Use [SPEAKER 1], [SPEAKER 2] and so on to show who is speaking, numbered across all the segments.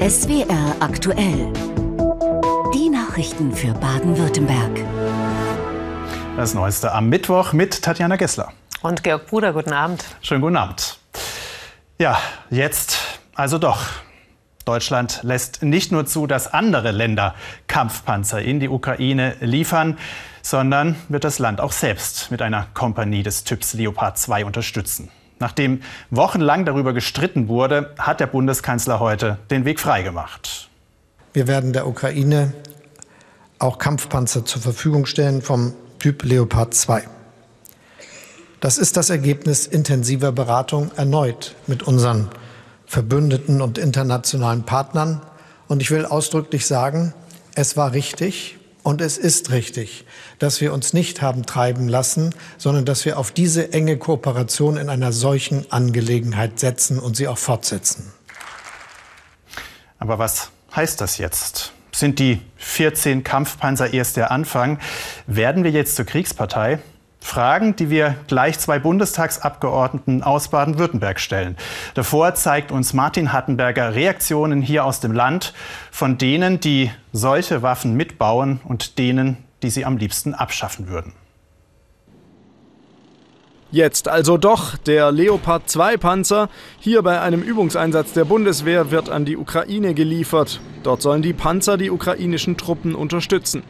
[SPEAKER 1] SWR aktuell. Die Nachrichten für Baden-Württemberg.
[SPEAKER 2] Das Neueste am Mittwoch mit Tatjana Gessler.
[SPEAKER 3] Und Georg Bruder, guten Abend.
[SPEAKER 2] Schönen guten Abend. Ja, jetzt also doch. Deutschland lässt nicht nur zu, dass andere Länder Kampfpanzer in die Ukraine liefern, sondern wird das Land auch selbst mit einer Kompanie des Typs Leopard 2 unterstützen. Nachdem wochenlang darüber gestritten wurde, hat der Bundeskanzler heute den Weg freigemacht.
[SPEAKER 4] Wir werden der Ukraine auch Kampfpanzer zur Verfügung stellen vom Typ Leopard 2. Das ist das Ergebnis intensiver Beratung erneut mit unseren Verbündeten und internationalen Partnern. Und ich will ausdrücklich sagen, es war richtig, und es ist richtig, dass wir uns nicht haben treiben lassen, sondern dass wir auf diese enge Kooperation in einer solchen Angelegenheit setzen und sie auch fortsetzen.
[SPEAKER 2] Aber was heißt das jetzt? Sind die 14 Kampfpanzer erst der Anfang? Werden wir jetzt zur Kriegspartei? Fragen, die wir gleich zwei Bundestagsabgeordneten aus Baden-Württemberg stellen. Davor zeigt uns Martin Hattenberger Reaktionen hier aus dem Land von denen, die solche Waffen mitbauen und denen, die sie am liebsten abschaffen würden.
[SPEAKER 5] Jetzt also doch der Leopard 2 Panzer. Hier bei einem Übungseinsatz der Bundeswehr wird an die Ukraine geliefert. Dort sollen die Panzer die ukrainischen Truppen unterstützen.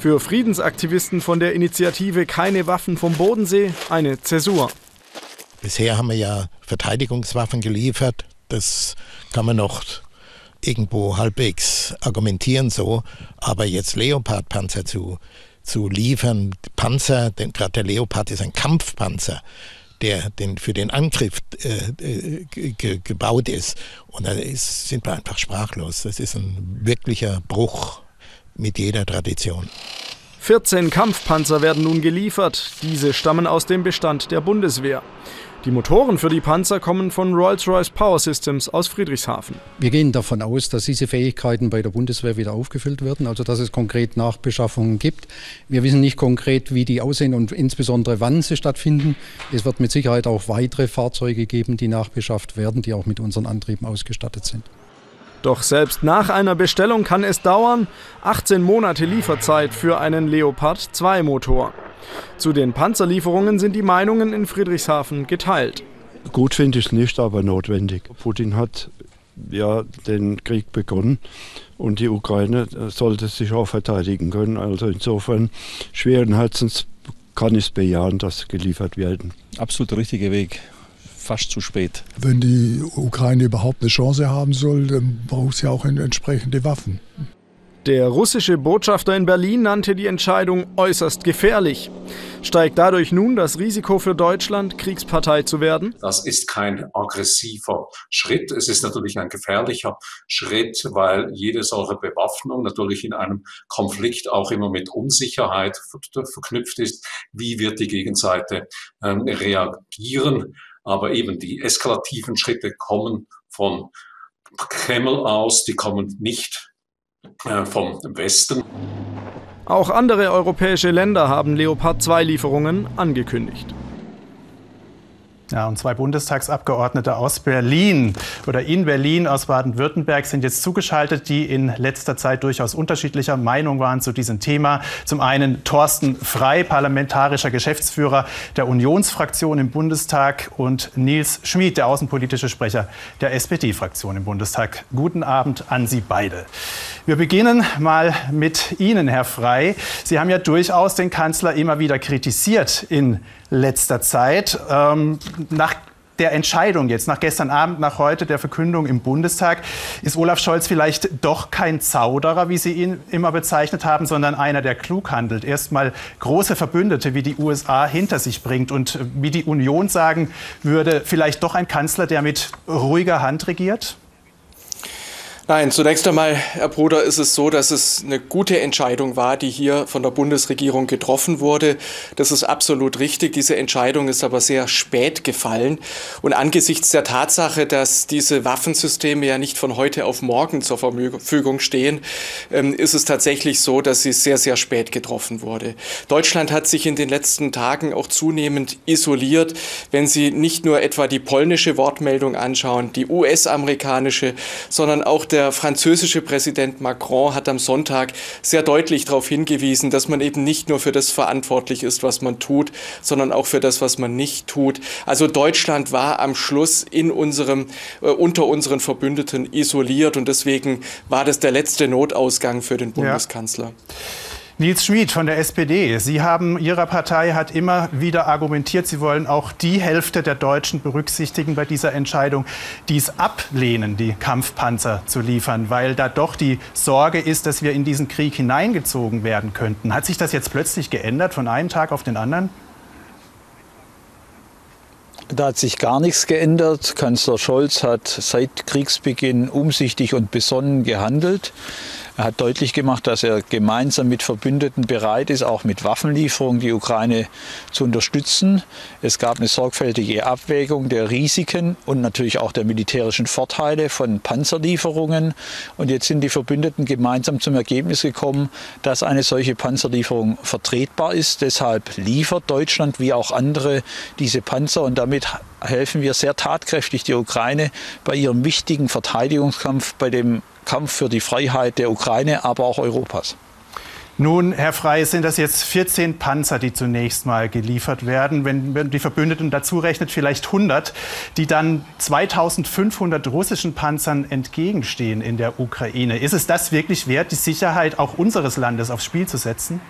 [SPEAKER 5] Für Friedensaktivisten von der Initiative Keine Waffen vom Bodensee eine Zäsur.
[SPEAKER 6] Bisher haben wir ja Verteidigungswaffen geliefert. Das kann man noch irgendwo halbwegs argumentieren so. Aber jetzt Leopard-Panzer zu, zu liefern, Panzer, denn gerade der Leopard ist ein Kampfpanzer der den, für den Angriff äh, ge, gebaut ist. Und da ist, sind wir einfach sprachlos. Das ist ein wirklicher Bruch mit jeder Tradition.
[SPEAKER 5] 14 Kampfpanzer werden nun geliefert. Diese stammen aus dem Bestand der Bundeswehr. Die Motoren für die Panzer kommen von Rolls-Royce Power Systems aus Friedrichshafen.
[SPEAKER 7] Wir gehen davon aus, dass diese Fähigkeiten bei der Bundeswehr wieder aufgefüllt werden, also dass es konkret Nachbeschaffungen gibt. Wir wissen nicht konkret, wie die aussehen und insbesondere wann sie stattfinden. Es wird mit Sicherheit auch weitere Fahrzeuge geben, die nachbeschafft werden, die auch mit unseren Antrieben ausgestattet sind.
[SPEAKER 5] Doch selbst nach einer Bestellung kann es dauern. 18 Monate Lieferzeit für einen Leopard 2 Motor. Zu den Panzerlieferungen sind die Meinungen in Friedrichshafen geteilt.
[SPEAKER 8] Gut finde ich es nicht, aber notwendig. Putin hat ja den Krieg begonnen und die Ukraine sollte sich auch verteidigen können. Also insofern schweren Herzens kann ich es bejahen, dass geliefert werden.
[SPEAKER 9] Absolut der richtige Weg fast zu spät.
[SPEAKER 10] Wenn die Ukraine überhaupt eine Chance haben soll, dann braucht sie auch entsprechende Waffen.
[SPEAKER 5] Der russische Botschafter in Berlin nannte die Entscheidung äußerst gefährlich. Steigt dadurch nun das Risiko für Deutschland, Kriegspartei zu werden?
[SPEAKER 11] Das ist kein aggressiver Schritt. Es ist natürlich ein gefährlicher Schritt, weil jede solche Bewaffnung natürlich in einem Konflikt auch immer mit Unsicherheit verknüpft ist. Wie wird die Gegenseite ähm, reagieren? Aber eben die eskalativen Schritte kommen von Kreml aus, die kommen nicht äh, vom Westen.
[SPEAKER 5] Auch andere europäische Länder haben Leopard 2 Lieferungen angekündigt.
[SPEAKER 2] Ja, und zwei Bundestagsabgeordnete aus Berlin oder in Berlin aus Baden-Württemberg sind jetzt zugeschaltet, die in letzter Zeit durchaus unterschiedlicher Meinung waren zu diesem Thema. Zum einen Thorsten Frei, parlamentarischer Geschäftsführer der Unionsfraktion im Bundestag und Nils Schmid, der außenpolitische Sprecher der SPD-Fraktion im Bundestag. Guten Abend an Sie beide. Wir beginnen mal mit Ihnen, Herr Frei. Sie haben ja durchaus den Kanzler immer wieder kritisiert in letzter Zeit. Ähm, nach der Entscheidung jetzt, nach gestern Abend, nach heute der Verkündung im Bundestag, ist Olaf Scholz vielleicht doch kein Zauderer, wie Sie ihn immer bezeichnet haben, sondern einer, der klug handelt. Erstmal große Verbündete wie die USA hinter sich bringt und wie die Union sagen würde, vielleicht doch ein Kanzler, der mit ruhiger Hand regiert?
[SPEAKER 12] Nein, zunächst einmal, Herr Bruder, ist es so, dass es eine gute Entscheidung war, die hier von der Bundesregierung getroffen wurde. Das ist absolut richtig. Diese Entscheidung ist aber sehr spät gefallen. Und angesichts der Tatsache, dass diese Waffensysteme ja nicht von heute auf morgen zur Verfügung stehen, ähm, ist es tatsächlich so, dass sie sehr, sehr spät getroffen wurde. Deutschland hat sich in den letzten Tagen auch zunehmend isoliert, wenn Sie nicht nur etwa die polnische Wortmeldung anschauen, die US-amerikanische, sondern auch der der französische Präsident Macron hat am Sonntag sehr deutlich darauf hingewiesen, dass man eben nicht nur für das verantwortlich ist, was man tut, sondern auch für das, was man nicht tut. Also Deutschland war am Schluss in unserem, äh, unter unseren Verbündeten isoliert und deswegen war das der letzte Notausgang für den Bundeskanzler. Ja.
[SPEAKER 2] Nils Schmid von der SPD. Sie haben, Ihrer Partei hat immer wieder argumentiert, Sie wollen auch die Hälfte der Deutschen berücksichtigen bei dieser Entscheidung, die es ablehnen, die Kampfpanzer zu liefern, weil da doch die Sorge ist, dass wir in diesen Krieg hineingezogen werden könnten. Hat sich das jetzt plötzlich geändert von einem Tag auf den anderen?
[SPEAKER 13] Da hat sich gar nichts geändert. Kanzler Scholz hat seit Kriegsbeginn umsichtig und besonnen gehandelt. Er hat deutlich gemacht, dass er gemeinsam mit Verbündeten bereit ist, auch mit Waffenlieferungen die Ukraine zu unterstützen. Es gab eine sorgfältige Abwägung der Risiken und natürlich auch der militärischen Vorteile von Panzerlieferungen. Und jetzt sind die Verbündeten gemeinsam zum Ergebnis gekommen, dass eine solche Panzerlieferung vertretbar ist. Deshalb liefert Deutschland wie auch andere diese Panzer und damit helfen wir sehr tatkräftig die Ukraine bei ihrem wichtigen Verteidigungskampf, bei dem Kampf für die Freiheit der Ukraine, aber auch Europas.
[SPEAKER 2] Nun, Herr Frey, sind das jetzt 14 Panzer, die zunächst mal geliefert werden. Wenn man die Verbündeten dazu rechnet, vielleicht 100, die dann 2500 russischen Panzern entgegenstehen in der Ukraine. Ist es das wirklich wert, die Sicherheit auch unseres Landes aufs Spiel zu setzen?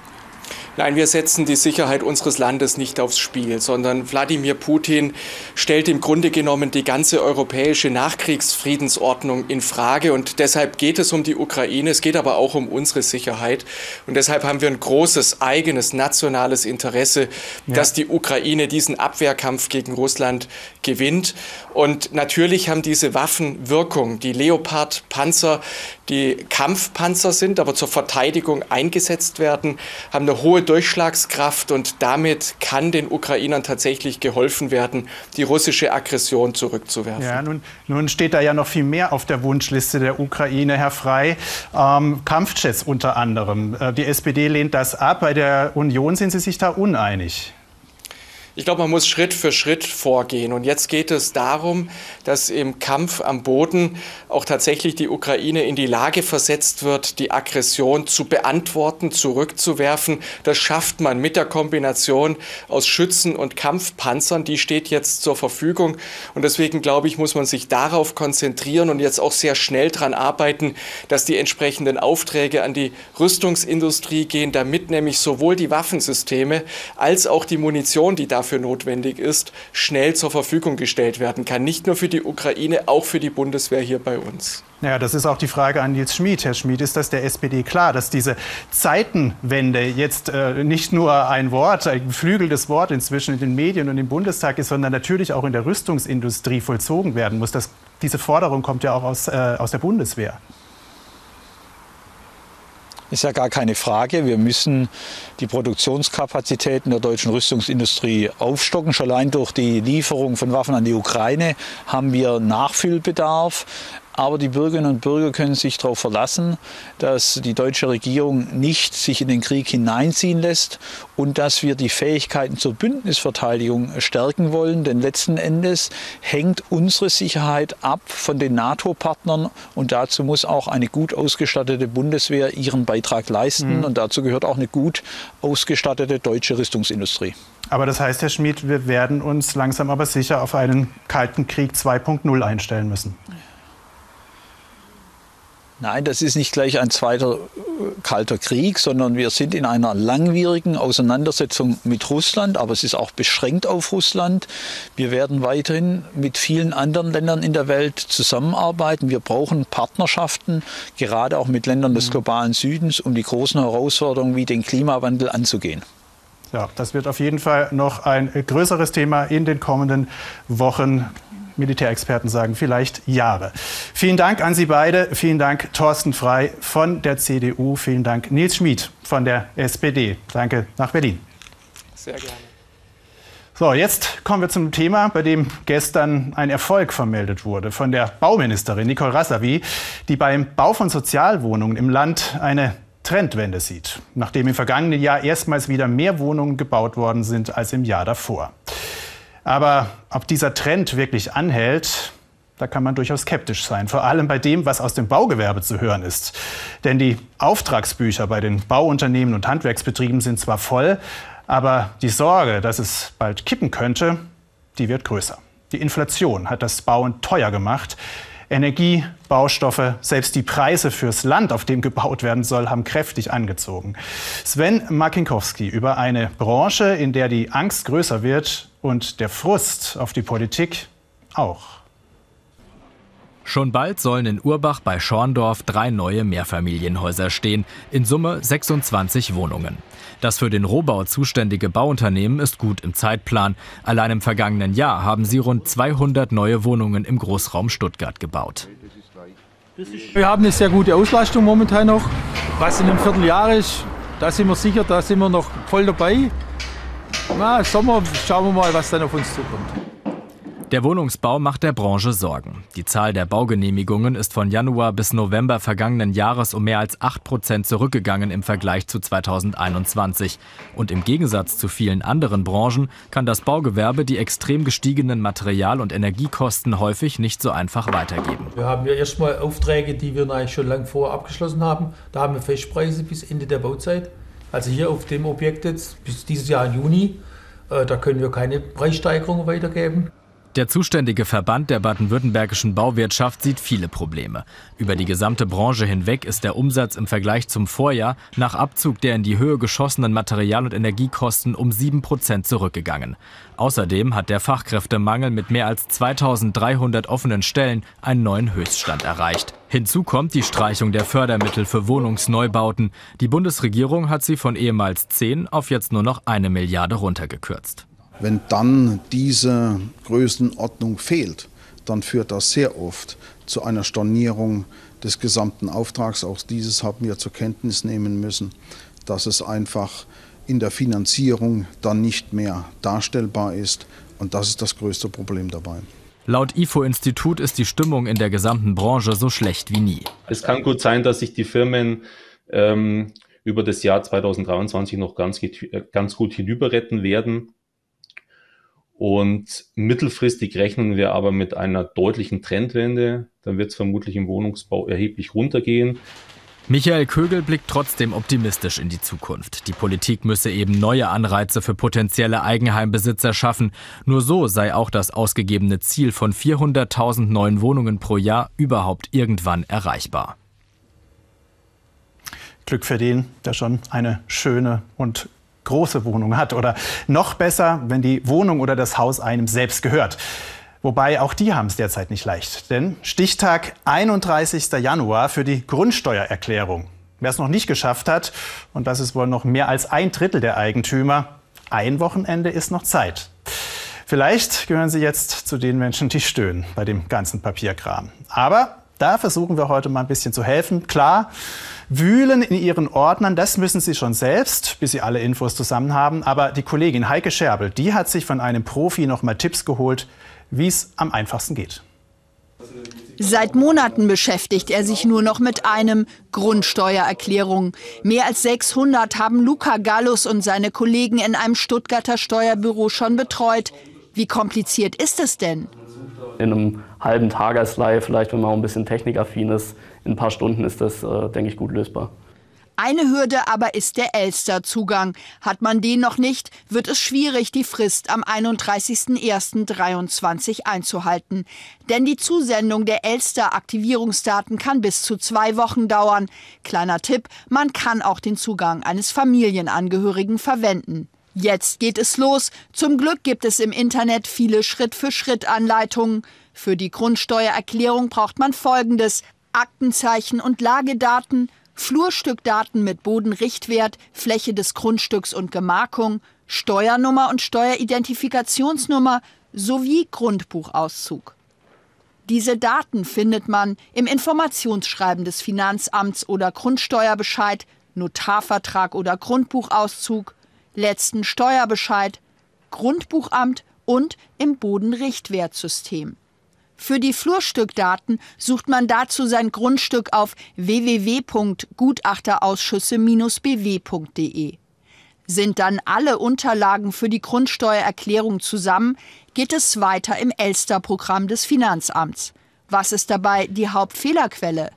[SPEAKER 12] Nein, wir setzen die Sicherheit unseres Landes nicht aufs Spiel, sondern Wladimir Putin stellt im Grunde genommen die ganze europäische Nachkriegsfriedensordnung in Frage. Und deshalb geht es um die Ukraine, es geht aber auch um unsere Sicherheit. Und deshalb haben wir ein großes eigenes nationales Interesse, ja. dass die Ukraine diesen Abwehrkampf gegen Russland gewinnt. Und natürlich haben diese Waffen Wirkung. Die Leopard-Panzer, die Kampfpanzer sind, aber zur Verteidigung eingesetzt werden, haben eine hohe Durchschlagskraft und damit kann den Ukrainern tatsächlich geholfen werden, die russische Aggression zurückzuwerfen.
[SPEAKER 2] Ja, nun, nun steht da ja noch viel mehr auf der Wunschliste der Ukraine, Herr Frey. Ähm, Kampfjets unter anderem. Äh, die SPD lehnt das ab. Bei der Union sind Sie sich da uneinig.
[SPEAKER 12] Ich glaube, man muss Schritt für Schritt vorgehen. Und jetzt geht es darum, dass im Kampf am Boden auch tatsächlich die Ukraine in die Lage versetzt wird, die Aggression zu beantworten, zurückzuwerfen. Das schafft man mit der Kombination aus Schützen und Kampfpanzern. Die steht jetzt zur Verfügung. Und deswegen glaube ich, muss man sich darauf konzentrieren und jetzt auch sehr schnell daran arbeiten, dass die entsprechenden Aufträge an die Rüstungsindustrie gehen, damit nämlich sowohl die Waffensysteme als auch die Munition, die dafür dafür notwendig ist, schnell zur Verfügung gestellt werden kann. Nicht nur für die Ukraine, auch für die Bundeswehr hier bei uns.
[SPEAKER 2] Ja, das ist auch die Frage an Nils Schmid. Herr Schmid, ist das der SPD klar, dass diese Zeitenwende jetzt äh, nicht nur ein Wort, ein geflügeltes Wort inzwischen in den Medien und im Bundestag ist, sondern natürlich auch in der Rüstungsindustrie vollzogen werden muss? Das, diese Forderung kommt ja auch aus, äh, aus der Bundeswehr.
[SPEAKER 13] Ist ja gar keine Frage. Wir müssen die Produktionskapazitäten der deutschen Rüstungsindustrie aufstocken. Schon allein durch die Lieferung von Waffen an die Ukraine haben wir Nachfüllbedarf. Aber die Bürgerinnen und Bürger können sich darauf verlassen, dass die deutsche Regierung nicht sich in den Krieg hineinziehen lässt und dass wir die Fähigkeiten zur Bündnisverteidigung stärken wollen. Denn letzten Endes hängt unsere Sicherheit ab von den NATO-Partnern und dazu muss auch eine gut ausgestattete Bundeswehr ihren Beitrag leisten. Mhm. Und dazu gehört auch eine gut ausgestattete deutsche Rüstungsindustrie.
[SPEAKER 2] Aber das heißt, Herr Schmid, wir werden uns langsam aber sicher auf einen Kalten Krieg 2.0 einstellen müssen.
[SPEAKER 13] Nein, das ist nicht gleich ein zweiter äh, kalter Krieg, sondern wir sind in einer langwierigen Auseinandersetzung mit Russland, aber es ist auch beschränkt auf Russland. Wir werden weiterhin mit vielen anderen Ländern in der Welt zusammenarbeiten. Wir brauchen Partnerschaften, gerade auch mit Ländern des mhm. globalen Südens, um die großen Herausforderungen wie den Klimawandel anzugehen.
[SPEAKER 2] Ja, das wird auf jeden Fall noch ein größeres Thema in den kommenden Wochen Militärexperten sagen vielleicht Jahre. Vielen Dank an Sie beide. Vielen Dank Thorsten Frei von der CDU. Vielen Dank Nils Schmid von der SPD. Danke nach Berlin.
[SPEAKER 12] Sehr gerne.
[SPEAKER 2] So, jetzt kommen wir zum Thema, bei dem gestern ein Erfolg vermeldet wurde von der Bauministerin Nicole Rassavi, die beim Bau von Sozialwohnungen im Land eine Trendwende sieht, nachdem im vergangenen Jahr erstmals wieder mehr Wohnungen gebaut worden sind als im Jahr davor. Aber ob dieser Trend wirklich anhält, da kann man durchaus skeptisch sein, vor allem bei dem, was aus dem Baugewerbe zu hören ist. Denn die Auftragsbücher bei den Bauunternehmen und Handwerksbetrieben sind zwar voll, aber die Sorge, dass es bald kippen könnte, die wird größer. Die Inflation hat das Bauen teuer gemacht. Energie, Baustoffe, selbst die Preise fürs Land, auf dem gebaut werden soll, haben kräftig angezogen. Sven Makinkowski über eine Branche, in der die Angst größer wird und der Frust auf die Politik auch.
[SPEAKER 14] Schon bald sollen in Urbach bei Schorndorf drei neue Mehrfamilienhäuser stehen, in Summe 26 Wohnungen. Das für den Rohbau zuständige Bauunternehmen ist gut im Zeitplan. Allein im vergangenen Jahr haben sie rund 200 neue Wohnungen im Großraum Stuttgart gebaut.
[SPEAKER 15] Wir haben eine sehr gute Auslastung momentan noch. Was in einem Vierteljahr ist, da sind wir sicher, da sind wir noch voll dabei. Na, Sommer schauen wir mal, was dann auf uns zukommt.
[SPEAKER 14] Der Wohnungsbau macht der Branche Sorgen. Die Zahl der Baugenehmigungen ist von Januar bis November vergangenen Jahres um mehr als 8 Prozent zurückgegangen im Vergleich zu 2021. Und im Gegensatz zu vielen anderen Branchen kann das Baugewerbe die extrem gestiegenen Material- und Energiekosten häufig nicht so einfach weitergeben.
[SPEAKER 15] Wir haben ja erstmal Aufträge, die wir schon lange vorher abgeschlossen haben. Da haben wir Festpreise bis Ende der Bauzeit. Also hier auf dem Objekt jetzt bis dieses Jahr Juni. Äh, da können wir keine Preissteigerungen weitergeben.
[SPEAKER 14] Der zuständige Verband der baden-württembergischen Bauwirtschaft sieht viele Probleme. Über die gesamte Branche hinweg ist der Umsatz im Vergleich zum Vorjahr nach Abzug der in die Höhe geschossenen Material- und Energiekosten um 7 Prozent zurückgegangen. Außerdem hat der Fachkräftemangel mit mehr als 2300 offenen Stellen einen neuen Höchststand erreicht. Hinzu kommt die Streichung der Fördermittel für Wohnungsneubauten. Die Bundesregierung hat sie von ehemals 10 auf jetzt nur noch eine Milliarde runtergekürzt.
[SPEAKER 16] Wenn dann diese Größenordnung fehlt, dann führt das sehr oft zu einer Stornierung des gesamten Auftrags. Auch dieses haben wir zur Kenntnis nehmen müssen, dass es einfach in der Finanzierung dann nicht mehr darstellbar ist. Und das ist das größte Problem dabei.
[SPEAKER 14] Laut IFO-Institut ist die Stimmung in der gesamten Branche so schlecht wie nie.
[SPEAKER 17] Es kann gut sein, dass sich die Firmen ähm, über das Jahr 2023 noch ganz, ganz gut hinüberretten werden. Und mittelfristig rechnen wir aber mit einer deutlichen Trendwende. Dann wird es vermutlich im Wohnungsbau erheblich runtergehen.
[SPEAKER 14] Michael Kögel blickt trotzdem optimistisch in die Zukunft. Die Politik müsse eben neue Anreize für potenzielle Eigenheimbesitzer schaffen. Nur so sei auch das ausgegebene Ziel von 400.000 neuen Wohnungen pro Jahr überhaupt irgendwann erreichbar.
[SPEAKER 2] Glück für den, der schon eine schöne und große Wohnung hat. Oder noch besser, wenn die Wohnung oder das Haus einem selbst gehört. Wobei auch die haben es derzeit nicht leicht. Denn Stichtag 31. Januar für die Grundsteuererklärung. Wer es noch nicht geschafft hat, und das ist wohl noch mehr als ein Drittel der Eigentümer, ein Wochenende ist noch Zeit. Vielleicht gehören Sie jetzt zu den Menschen, die stöhnen bei dem ganzen Papierkram. Aber da versuchen wir heute mal ein bisschen zu helfen. Klar, wühlen in Ihren Ordnern, das müssen Sie schon selbst, bis Sie alle Infos zusammen haben. Aber die Kollegin Heike Scherbel, die hat sich von einem Profi noch mal Tipps geholt, wie es am einfachsten geht.
[SPEAKER 18] Seit Monaten beschäftigt er sich nur noch mit einem Grundsteuererklärung. Mehr als 600 haben Luca Gallus und seine Kollegen in einem Stuttgarter Steuerbüro schon betreut. Wie kompliziert ist es denn?
[SPEAKER 19] In einem halben Tagesleih, vielleicht wenn man auch ein bisschen technikaffin ist, in ein paar Stunden ist das, äh, denke ich, gut lösbar.
[SPEAKER 18] Eine Hürde aber ist der Elster-Zugang. Hat man den noch nicht, wird es schwierig, die Frist am 31.01.23 einzuhalten. Denn die Zusendung der Elster-Aktivierungsdaten kann bis zu zwei Wochen dauern. Kleiner Tipp, man kann auch den Zugang eines Familienangehörigen verwenden. Jetzt geht es los. Zum Glück gibt es im Internet viele Schritt-für-Schritt-Anleitungen. Für die Grundsteuererklärung braucht man Folgendes. Aktenzeichen und Lagedaten, Flurstückdaten mit Bodenrichtwert, Fläche des Grundstücks und Gemarkung, Steuernummer und Steueridentifikationsnummer sowie Grundbuchauszug. Diese Daten findet man im Informationsschreiben des Finanzamts oder Grundsteuerbescheid, Notarvertrag oder Grundbuchauszug, letzten Steuerbescheid, Grundbuchamt und im Bodenrichtwertsystem. Für die Flurstückdaten sucht man dazu sein Grundstück auf www.gutachterausschüsse-bw.de. Sind dann alle Unterlagen für die Grundsteuererklärung zusammen, geht es weiter im Elster-Programm des Finanzamts. Was ist dabei die Hauptfehlerquelle?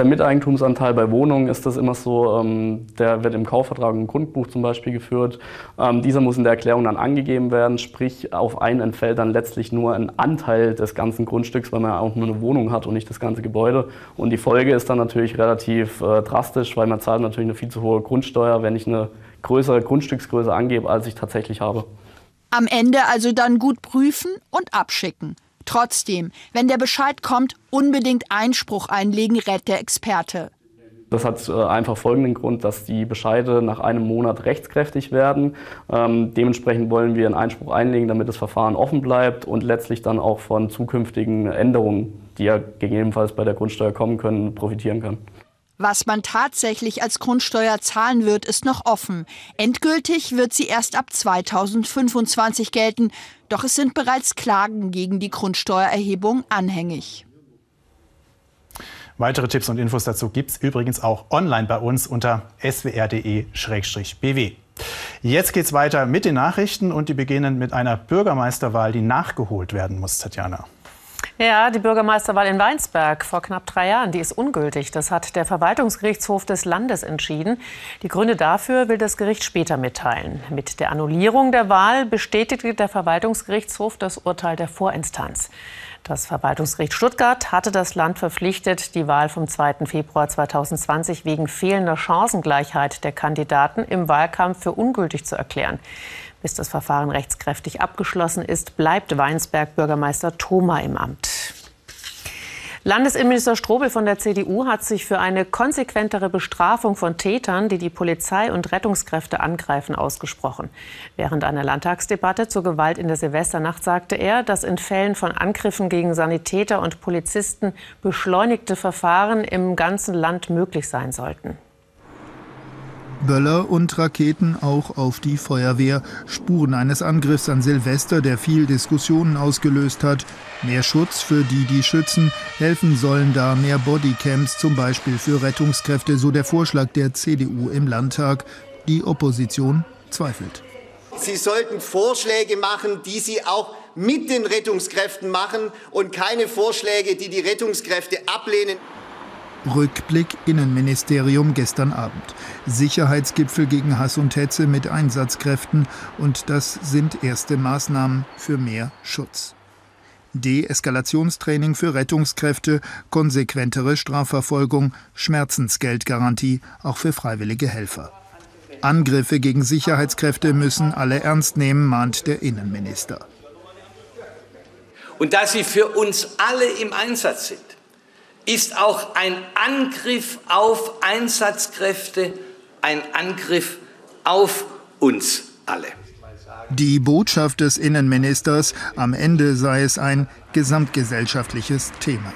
[SPEAKER 19] Der Miteigentumsanteil bei Wohnungen ist das immer so, ähm, der wird im Kaufvertrag im Grundbuch zum Beispiel geführt. Ähm, dieser muss in der Erklärung dann angegeben werden, sprich auf einen entfällt dann letztlich nur ein Anteil des ganzen Grundstücks, weil man auch nur eine Wohnung hat und nicht das ganze Gebäude. Und die Folge ist dann natürlich relativ äh, drastisch, weil man zahlt natürlich eine viel zu hohe Grundsteuer, wenn ich eine größere Grundstücksgröße angebe, als ich tatsächlich habe.
[SPEAKER 18] Am Ende also dann gut prüfen und abschicken. Trotzdem, wenn der Bescheid kommt, unbedingt Einspruch einlegen, rät der Experte.
[SPEAKER 19] Das hat äh, einfach folgenden Grund, dass die Bescheide nach einem Monat rechtskräftig werden. Ähm, dementsprechend wollen wir einen Einspruch einlegen, damit das Verfahren offen bleibt und letztlich dann auch von zukünftigen Änderungen, die ja gegebenenfalls bei der Grundsteuer kommen können, profitieren kann.
[SPEAKER 18] Was man tatsächlich als Grundsteuer zahlen wird, ist noch offen. Endgültig wird sie erst ab 2025 gelten, doch es sind bereits Klagen gegen die Grundsteuererhebung anhängig.
[SPEAKER 2] Weitere Tipps und Infos dazu gibt es übrigens auch online bei uns unter swr.de-bw. Jetzt geht es weiter mit den Nachrichten und die beginnen mit einer Bürgermeisterwahl, die nachgeholt werden muss, Tatjana.
[SPEAKER 3] Ja, die Bürgermeisterwahl in Weinsberg vor knapp drei Jahren, die ist ungültig. Das hat der Verwaltungsgerichtshof des Landes entschieden. Die Gründe dafür will das Gericht später mitteilen. Mit der Annullierung der Wahl bestätigte der Verwaltungsgerichtshof das Urteil der Vorinstanz. Das Verwaltungsgericht Stuttgart hatte das Land verpflichtet, die Wahl vom 2. Februar 2020 wegen fehlender Chancengleichheit der Kandidaten im Wahlkampf für ungültig zu erklären. Bis das Verfahren rechtskräftig abgeschlossen ist, bleibt Weinsberg Bürgermeister Thoma im Amt. Landesinnenminister Strobel von der CDU hat sich für eine konsequentere Bestrafung von Tätern, die die Polizei und Rettungskräfte angreifen, ausgesprochen. Während einer Landtagsdebatte zur Gewalt in der Silvesternacht sagte er, dass in Fällen von Angriffen gegen Sanitäter und Polizisten beschleunigte Verfahren im ganzen Land möglich sein sollten.
[SPEAKER 20] Böller und Raketen auch auf die Feuerwehr. Spuren eines Angriffs an Silvester, der viel Diskussionen ausgelöst hat. Mehr Schutz für die, die schützen. Helfen sollen da mehr Bodycams, zum Beispiel für Rettungskräfte, so der Vorschlag der CDU im Landtag. Die Opposition zweifelt.
[SPEAKER 21] Sie sollten Vorschläge machen, die Sie auch mit den Rettungskräften machen und keine Vorschläge, die die Rettungskräfte ablehnen.
[SPEAKER 20] Rückblick Innenministerium gestern Abend. Sicherheitsgipfel gegen Hass und Hetze mit Einsatzkräften und das sind erste Maßnahmen für mehr Schutz. Deeskalationstraining für Rettungskräfte, konsequentere Strafverfolgung, Schmerzensgeldgarantie auch für freiwillige Helfer. Angriffe gegen Sicherheitskräfte müssen alle ernst nehmen, mahnt der Innenminister.
[SPEAKER 22] Und dass sie für uns alle im Einsatz sind ist auch ein Angriff auf Einsatzkräfte, ein Angriff auf uns alle.
[SPEAKER 20] Die Botschaft des Innenministers, am Ende sei es ein gesamtgesellschaftliches Thema.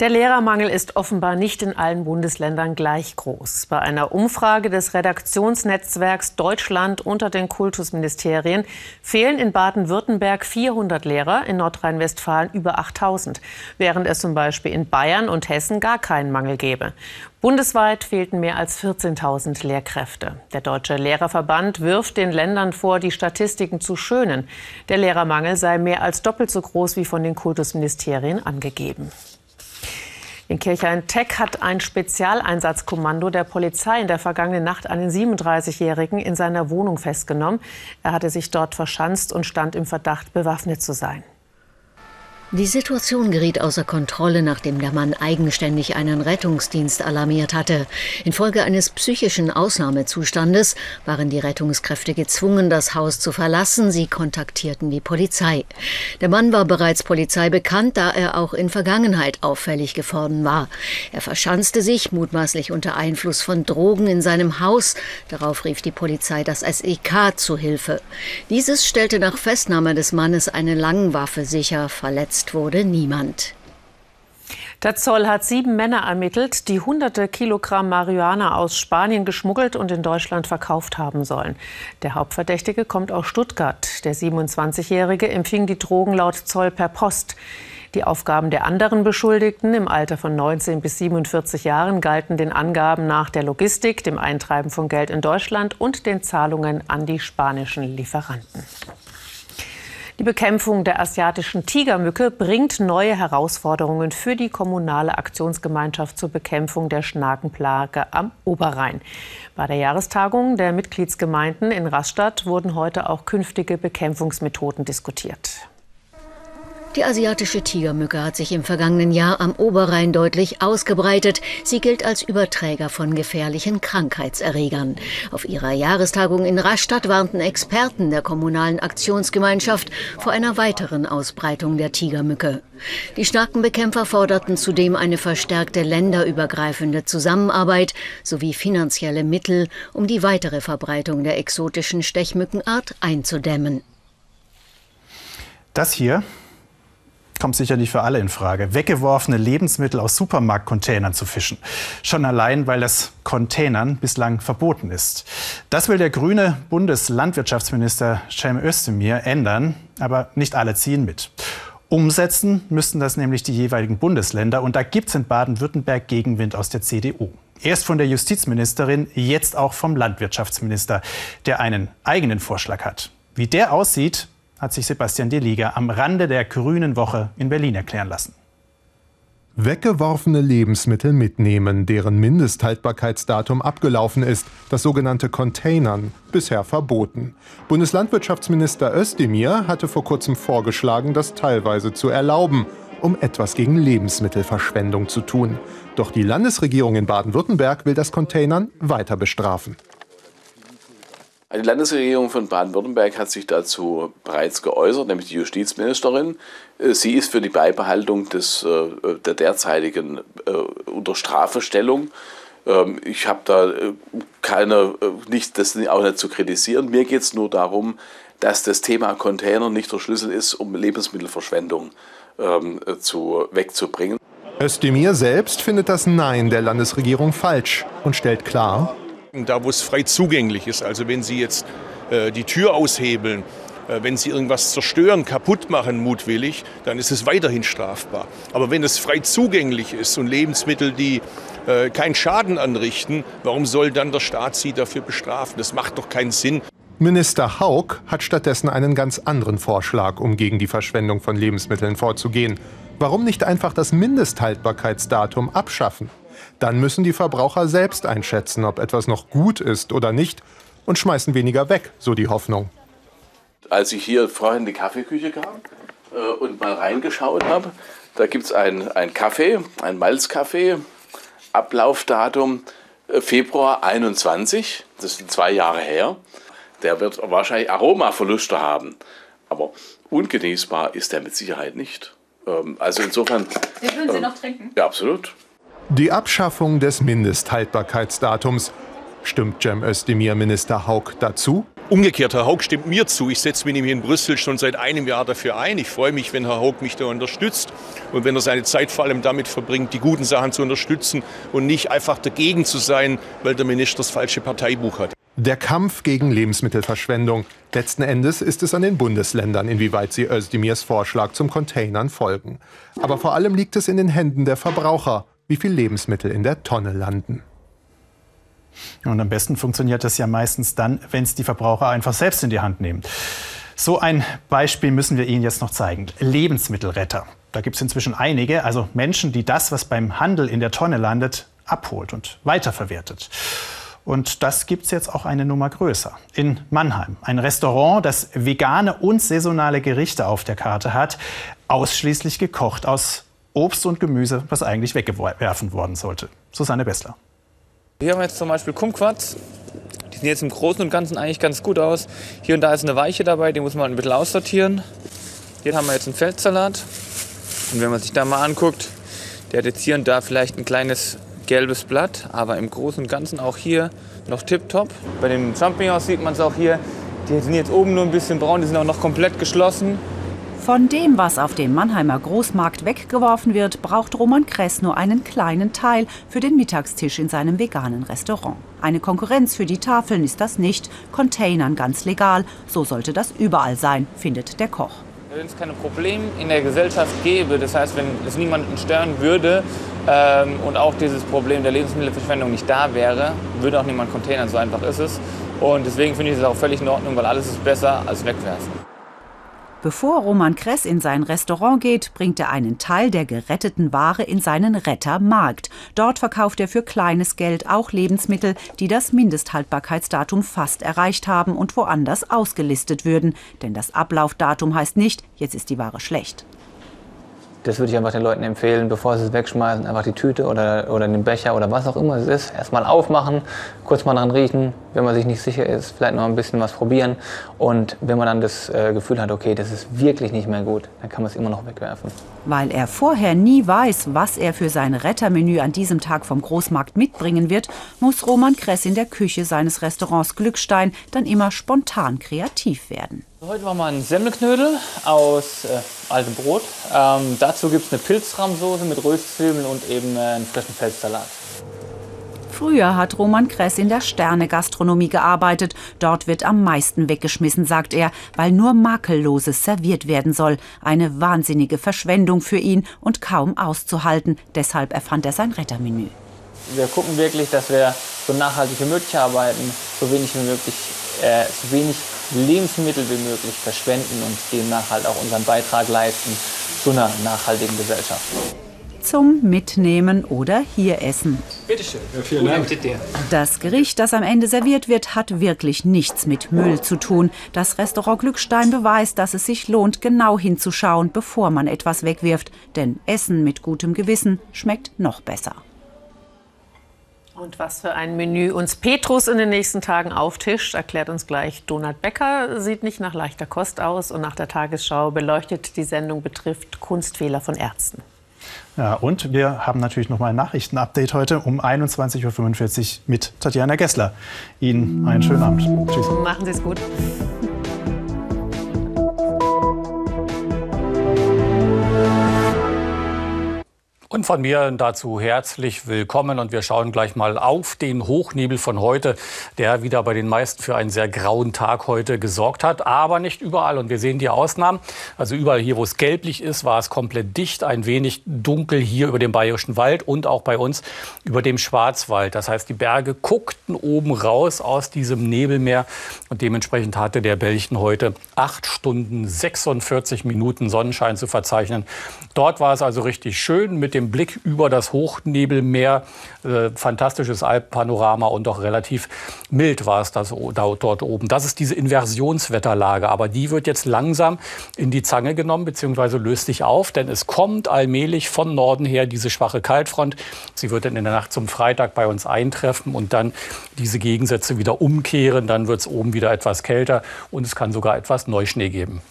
[SPEAKER 3] Der Lehrermangel ist offenbar nicht in allen Bundesländern gleich groß. Bei einer Umfrage des Redaktionsnetzwerks Deutschland unter den Kultusministerien fehlen in Baden-Württemberg 400 Lehrer, in Nordrhein-Westfalen über 8000, während es zum Beispiel in Bayern und Hessen gar keinen Mangel gäbe. Bundesweit fehlten mehr als 14.000 Lehrkräfte. Der Deutsche Lehrerverband wirft den Ländern vor, die Statistiken zu schönen. Der Lehrermangel sei mehr als doppelt so groß wie von den Kultusministerien angegeben. In Kirchhain-Teck hat ein Spezialeinsatzkommando der Polizei in der vergangenen Nacht einen 37-Jährigen in seiner Wohnung festgenommen. Er hatte sich dort verschanzt und stand im Verdacht, bewaffnet zu sein.
[SPEAKER 1] Die Situation geriet außer Kontrolle, nachdem der Mann eigenständig einen Rettungsdienst alarmiert hatte. Infolge eines psychischen Ausnahmezustandes waren die Rettungskräfte gezwungen, das Haus zu verlassen. Sie kontaktierten die Polizei. Der Mann war bereits Polizei bekannt, da er auch in Vergangenheit auffällig geworden war. Er verschanzte sich, mutmaßlich unter Einfluss von Drogen, in seinem Haus. Darauf rief die Polizei das SEK zu Hilfe. Dieses stellte nach Festnahme des Mannes eine Langwaffe sicher, verletzt Verletzt wurde niemand.
[SPEAKER 3] Der Zoll hat sieben Männer ermittelt, die hunderte Kilogramm Marihuana aus Spanien geschmuggelt und in Deutschland verkauft haben sollen. Der Hauptverdächtige kommt aus Stuttgart. Der 27-Jährige empfing die Drogen laut Zoll per Post. Die Aufgaben der anderen Beschuldigten im Alter von 19 bis 47 Jahren galten den Angaben nach der Logistik, dem Eintreiben von Geld in Deutschland und den Zahlungen an die spanischen Lieferanten. Die Bekämpfung der asiatischen Tigermücke bringt neue Herausforderungen für die kommunale Aktionsgemeinschaft zur Bekämpfung der Schnakenplage am Oberrhein. Bei der Jahrestagung der Mitgliedsgemeinden in Rastatt wurden heute auch künftige Bekämpfungsmethoden diskutiert.
[SPEAKER 1] Die asiatische Tigermücke hat sich im vergangenen Jahr am Oberrhein deutlich ausgebreitet. Sie gilt als Überträger von gefährlichen Krankheitserregern. Auf ihrer Jahrestagung in Rastatt warnten Experten der kommunalen Aktionsgemeinschaft vor einer weiteren Ausbreitung der Tigermücke. Die starken Bekämpfer forderten zudem eine verstärkte länderübergreifende Zusammenarbeit sowie finanzielle Mittel, um die weitere Verbreitung der exotischen Stechmückenart einzudämmen.
[SPEAKER 2] Das hier kommt sicher nicht für alle in Frage, weggeworfene Lebensmittel aus Supermarktcontainern zu fischen. Schon allein, weil das Containern bislang verboten ist. Das will der grüne Bundeslandwirtschaftsminister Cem Özdemir ändern, aber nicht alle ziehen mit. Umsetzen müssten das nämlich die jeweiligen Bundesländer und da gibt es in Baden-Württemberg Gegenwind aus der CDU. Erst von der Justizministerin, jetzt auch vom Landwirtschaftsminister, der einen eigenen Vorschlag hat. Wie der aussieht, hat sich Sebastian Deliger am Rande der Grünen Woche in Berlin erklären lassen.
[SPEAKER 23] Weggeworfene Lebensmittel mitnehmen, deren Mindesthaltbarkeitsdatum abgelaufen ist, das sogenannte Containern, bisher verboten. Bundeslandwirtschaftsminister Özdemir hatte vor kurzem vorgeschlagen, das teilweise zu erlauben, um etwas gegen Lebensmittelverschwendung zu tun. Doch die Landesregierung in Baden-Württemberg will das Containern weiter bestrafen.
[SPEAKER 24] Die Landesregierung von Baden-Württemberg hat sich dazu bereits geäußert, nämlich die Justizministerin. Äh, sie ist für die Beibehaltung des, äh, der derzeitigen äh, Unterstrafestellung. Ähm, ich habe da keine, nicht, das auch nicht zu kritisieren. Mir geht es nur darum, dass das Thema Container nicht der Schlüssel ist, um Lebensmittelverschwendung ähm, zu, wegzubringen.
[SPEAKER 23] Özdemir selbst findet das Nein der Landesregierung falsch und stellt klar,
[SPEAKER 25] da, wo es frei zugänglich ist. Also wenn Sie jetzt äh, die Tür aushebeln, äh, wenn Sie irgendwas zerstören, kaputt machen, mutwillig, dann ist es weiterhin strafbar. Aber wenn es frei zugänglich ist und Lebensmittel, die äh, keinen Schaden anrichten, warum soll dann der Staat Sie dafür bestrafen? Das macht doch keinen Sinn.
[SPEAKER 23] Minister Haug hat stattdessen einen ganz anderen Vorschlag, um gegen die Verschwendung von Lebensmitteln vorzugehen. Warum nicht einfach das Mindesthaltbarkeitsdatum abschaffen? Dann müssen die Verbraucher selbst einschätzen, ob etwas noch gut ist oder nicht und schmeißen weniger weg, so die Hoffnung.
[SPEAKER 24] Als ich hier vorhin in die Kaffeeküche kam äh, und mal reingeschaut habe, da gibt es einen Kaffee, ein Malzkaffee, Ablaufdatum äh, Februar 21, das sind zwei Jahre her. Der wird wahrscheinlich Aromaverluste haben, aber ungenießbar ist der mit Sicherheit nicht. Ähm, also insofern.
[SPEAKER 26] Den würden Sie ähm, noch trinken?
[SPEAKER 24] Ja, absolut.
[SPEAKER 23] Die Abschaffung des Mindesthaltbarkeitsdatums. Stimmt Cem Özdemir Minister Haug dazu?
[SPEAKER 25] Umgekehrt, Herr Haug stimmt mir zu. Ich setze mich nämlich in Brüssel schon seit einem Jahr dafür ein. Ich freue mich, wenn Herr Haug mich da unterstützt und wenn er seine Zeit vor allem damit verbringt, die guten Sachen zu unterstützen und nicht einfach dagegen zu sein, weil der Minister das falsche Parteibuch hat.
[SPEAKER 23] Der Kampf gegen Lebensmittelverschwendung. Letzten Endes ist es an den Bundesländern, inwieweit sie Özdemirs Vorschlag zum Containern folgen. Aber vor allem liegt es in den Händen der Verbraucher wie viel Lebensmittel in der Tonne landen.
[SPEAKER 2] Und am besten funktioniert das ja meistens dann, wenn es die Verbraucher einfach selbst in die Hand nehmen. So ein Beispiel müssen wir Ihnen jetzt noch zeigen. Lebensmittelretter. Da gibt es inzwischen einige, also Menschen, die das, was beim Handel in der Tonne landet, abholt und weiterverwertet. Und das gibt es jetzt auch eine Nummer größer. In Mannheim. Ein Restaurant, das vegane und saisonale Gerichte auf der Karte hat, ausschließlich gekocht aus Obst und Gemüse, was eigentlich weggeworfen worden sollte. Susanne Bessler.
[SPEAKER 27] Hier haben wir jetzt zum Beispiel Kumquats. Die sehen jetzt im Großen und Ganzen eigentlich ganz gut aus. Hier und da ist eine Weiche dabei, die muss man ein bisschen aussortieren. Hier haben wir jetzt einen Feldsalat. Und wenn man sich da mal anguckt, der hat jetzt hier und da vielleicht ein kleines gelbes Blatt, aber im Großen und Ganzen auch hier noch tipptopp. Bei den Champignons sieht man es auch hier. Die sind jetzt oben nur ein bisschen braun, die sind auch noch komplett geschlossen.
[SPEAKER 28] Von dem, was auf dem Mannheimer Großmarkt weggeworfen wird, braucht Roman Kress nur einen kleinen Teil für den Mittagstisch in seinem veganen Restaurant. Eine Konkurrenz für die Tafeln ist das nicht, Containern ganz legal. So sollte das überall sein, findet der Koch.
[SPEAKER 27] Wenn es keine Probleme in der Gesellschaft gäbe, das heißt, wenn es niemanden stören würde ähm, und auch dieses Problem der Lebensmittelverschwendung nicht da wäre, würde auch niemand Containern, so einfach ist es. Und deswegen finde ich es auch völlig in Ordnung, weil alles ist besser als wegwerfen.
[SPEAKER 28] Bevor Roman Kress in sein Restaurant geht, bringt er einen Teil der geretteten Ware in seinen Rettermarkt. Dort verkauft er für kleines Geld auch Lebensmittel, die das Mindesthaltbarkeitsdatum fast erreicht haben und woanders ausgelistet würden. Denn das Ablaufdatum heißt nicht, jetzt ist die Ware schlecht.
[SPEAKER 29] Das würde ich einfach den Leuten empfehlen, bevor sie es wegschmeißen, einfach die Tüte oder, oder den Becher oder was auch immer es ist, erstmal aufmachen, kurz mal dran riechen, wenn man sich nicht sicher ist, vielleicht noch ein bisschen was probieren. Und wenn man dann das äh, Gefühl hat, okay, das ist wirklich nicht mehr gut, dann kann man es immer noch wegwerfen.
[SPEAKER 28] Weil er vorher nie weiß, was er für sein Rettermenü an diesem Tag vom Großmarkt mitbringen wird, muss Roman Kress in der Küche seines Restaurants Glückstein dann immer spontan kreativ werden.
[SPEAKER 27] Heute machen wir einen Semmelknödel aus äh, altem Brot. Ähm, dazu gibt es eine Pilzrahmsoße mit Röstzwiebeln und eben äh, einen frischen Feldsalat.
[SPEAKER 28] Früher hat Roman Kress in der Sterne-Gastronomie gearbeitet. Dort wird am meisten weggeschmissen, sagt er, weil nur Makelloses serviert werden soll. Eine wahnsinnige Verschwendung für ihn und kaum auszuhalten. Deshalb erfand er sein Rettermenü.
[SPEAKER 27] Wir gucken wirklich, dass wir so nachhaltig wie möglich arbeiten, so wenig wie möglich, äh, so wenig Lebensmittel wie möglich verschwenden und demnach halt auch unseren Beitrag leisten zu einer nachhaltigen Gesellschaft.
[SPEAKER 28] Zum Mitnehmen oder hier essen.
[SPEAKER 27] Bitte schön. Ja, vielen Dank.
[SPEAKER 28] Das Gericht, das am Ende serviert wird, hat wirklich nichts mit Müll zu tun. Das Restaurant Glückstein beweist, dass es sich lohnt, genau hinzuschauen, bevor man etwas wegwirft. Denn Essen mit gutem Gewissen schmeckt noch besser.
[SPEAKER 3] Und was für ein Menü uns Petrus in den nächsten Tagen auftischt, erklärt uns gleich Donat Becker. Sieht nicht nach leichter Kost aus und nach der Tagesschau beleuchtet die Sendung betrifft Kunstfehler von Ärzten.
[SPEAKER 2] Ja, und wir haben natürlich noch mal ein Nachrichtenupdate heute um 21.45 Uhr mit Tatjana Gessler. Ihnen einen schönen Abend.
[SPEAKER 3] Tschüss. Machen Sie es gut.
[SPEAKER 30] Und von mir dazu herzlich willkommen und wir schauen gleich mal auf den Hochnebel von heute, der wieder bei den meisten für einen sehr grauen Tag heute gesorgt hat, aber nicht überall und wir sehen die Ausnahmen. Also überall hier, wo es gelblich ist, war es komplett dicht, ein wenig dunkel hier über dem Bayerischen Wald und auch bei uns über dem Schwarzwald. Das heißt, die Berge guckten oben raus aus diesem Nebelmeer und dementsprechend hatte der Belchen heute acht Stunden 46 Minuten Sonnenschein zu verzeichnen. Dort war es also richtig schön mit dem Blick über das Hochnebelmeer. Äh, fantastisches Alpenpanorama und auch relativ mild war es das, dort oben. Das ist diese Inversionswetterlage. Aber die wird jetzt langsam in die Zange genommen bzw. löst sich auf, denn es kommt allmählich von Norden her diese schwache Kaltfront. Sie wird dann in der Nacht zum Freitag bei uns eintreffen und dann diese Gegensätze wieder umkehren. Dann wird es oben wieder etwas kälter und es kann sogar etwas Neuschnee geben.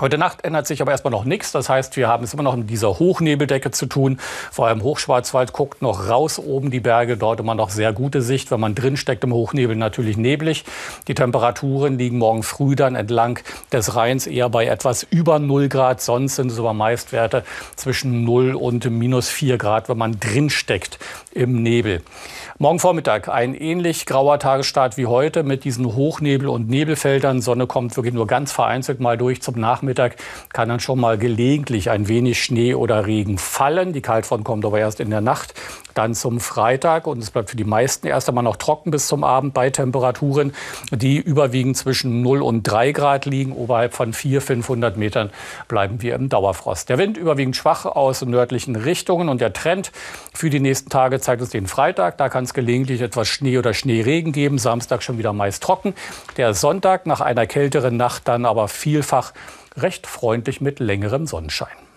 [SPEAKER 30] Heute Nacht ändert sich aber erstmal noch nichts. Das heißt, wir haben es immer noch mit dieser Hochnebeldecke zu tun. Vor allem Hochschwarzwald guckt noch raus oben die Berge. Dort immer noch sehr gute Sicht. Wenn man drin steckt im Hochnebel natürlich neblig. Die Temperaturen liegen morgen früh dann entlang des Rheins eher bei etwas über 0 Grad. Sonst sind es aber meist Werte zwischen 0 und minus 4 Grad, wenn man drin steckt im Nebel. Morgen Vormittag ein ähnlich grauer Tagesstart wie heute mit diesen Hochnebel- und Nebelfeldern. Sonne kommt wirklich nur ganz vereinzelt mal durch. Zum Nachmittag kann dann schon mal gelegentlich ein wenig Schnee oder Regen fallen. Die Kaltfront kommt aber erst in der Nacht dann zum Freitag. Und es bleibt für die meisten erst einmal noch trocken bis zum Abend bei Temperaturen, die überwiegend zwischen 0 und 3 Grad liegen. Oberhalb von 400, 500 Metern bleiben wir im Dauerfrost. Der Wind überwiegend schwach aus nördlichen Richtungen. Und der Trend für die nächsten Tage zeigt uns den Freitag. Da kann gelegentlich etwas Schnee oder Schneeregen geben. Samstag schon wieder meist trocken. Der Sonntag nach einer kälteren Nacht dann aber vielfach recht freundlich mit längerem Sonnenschein.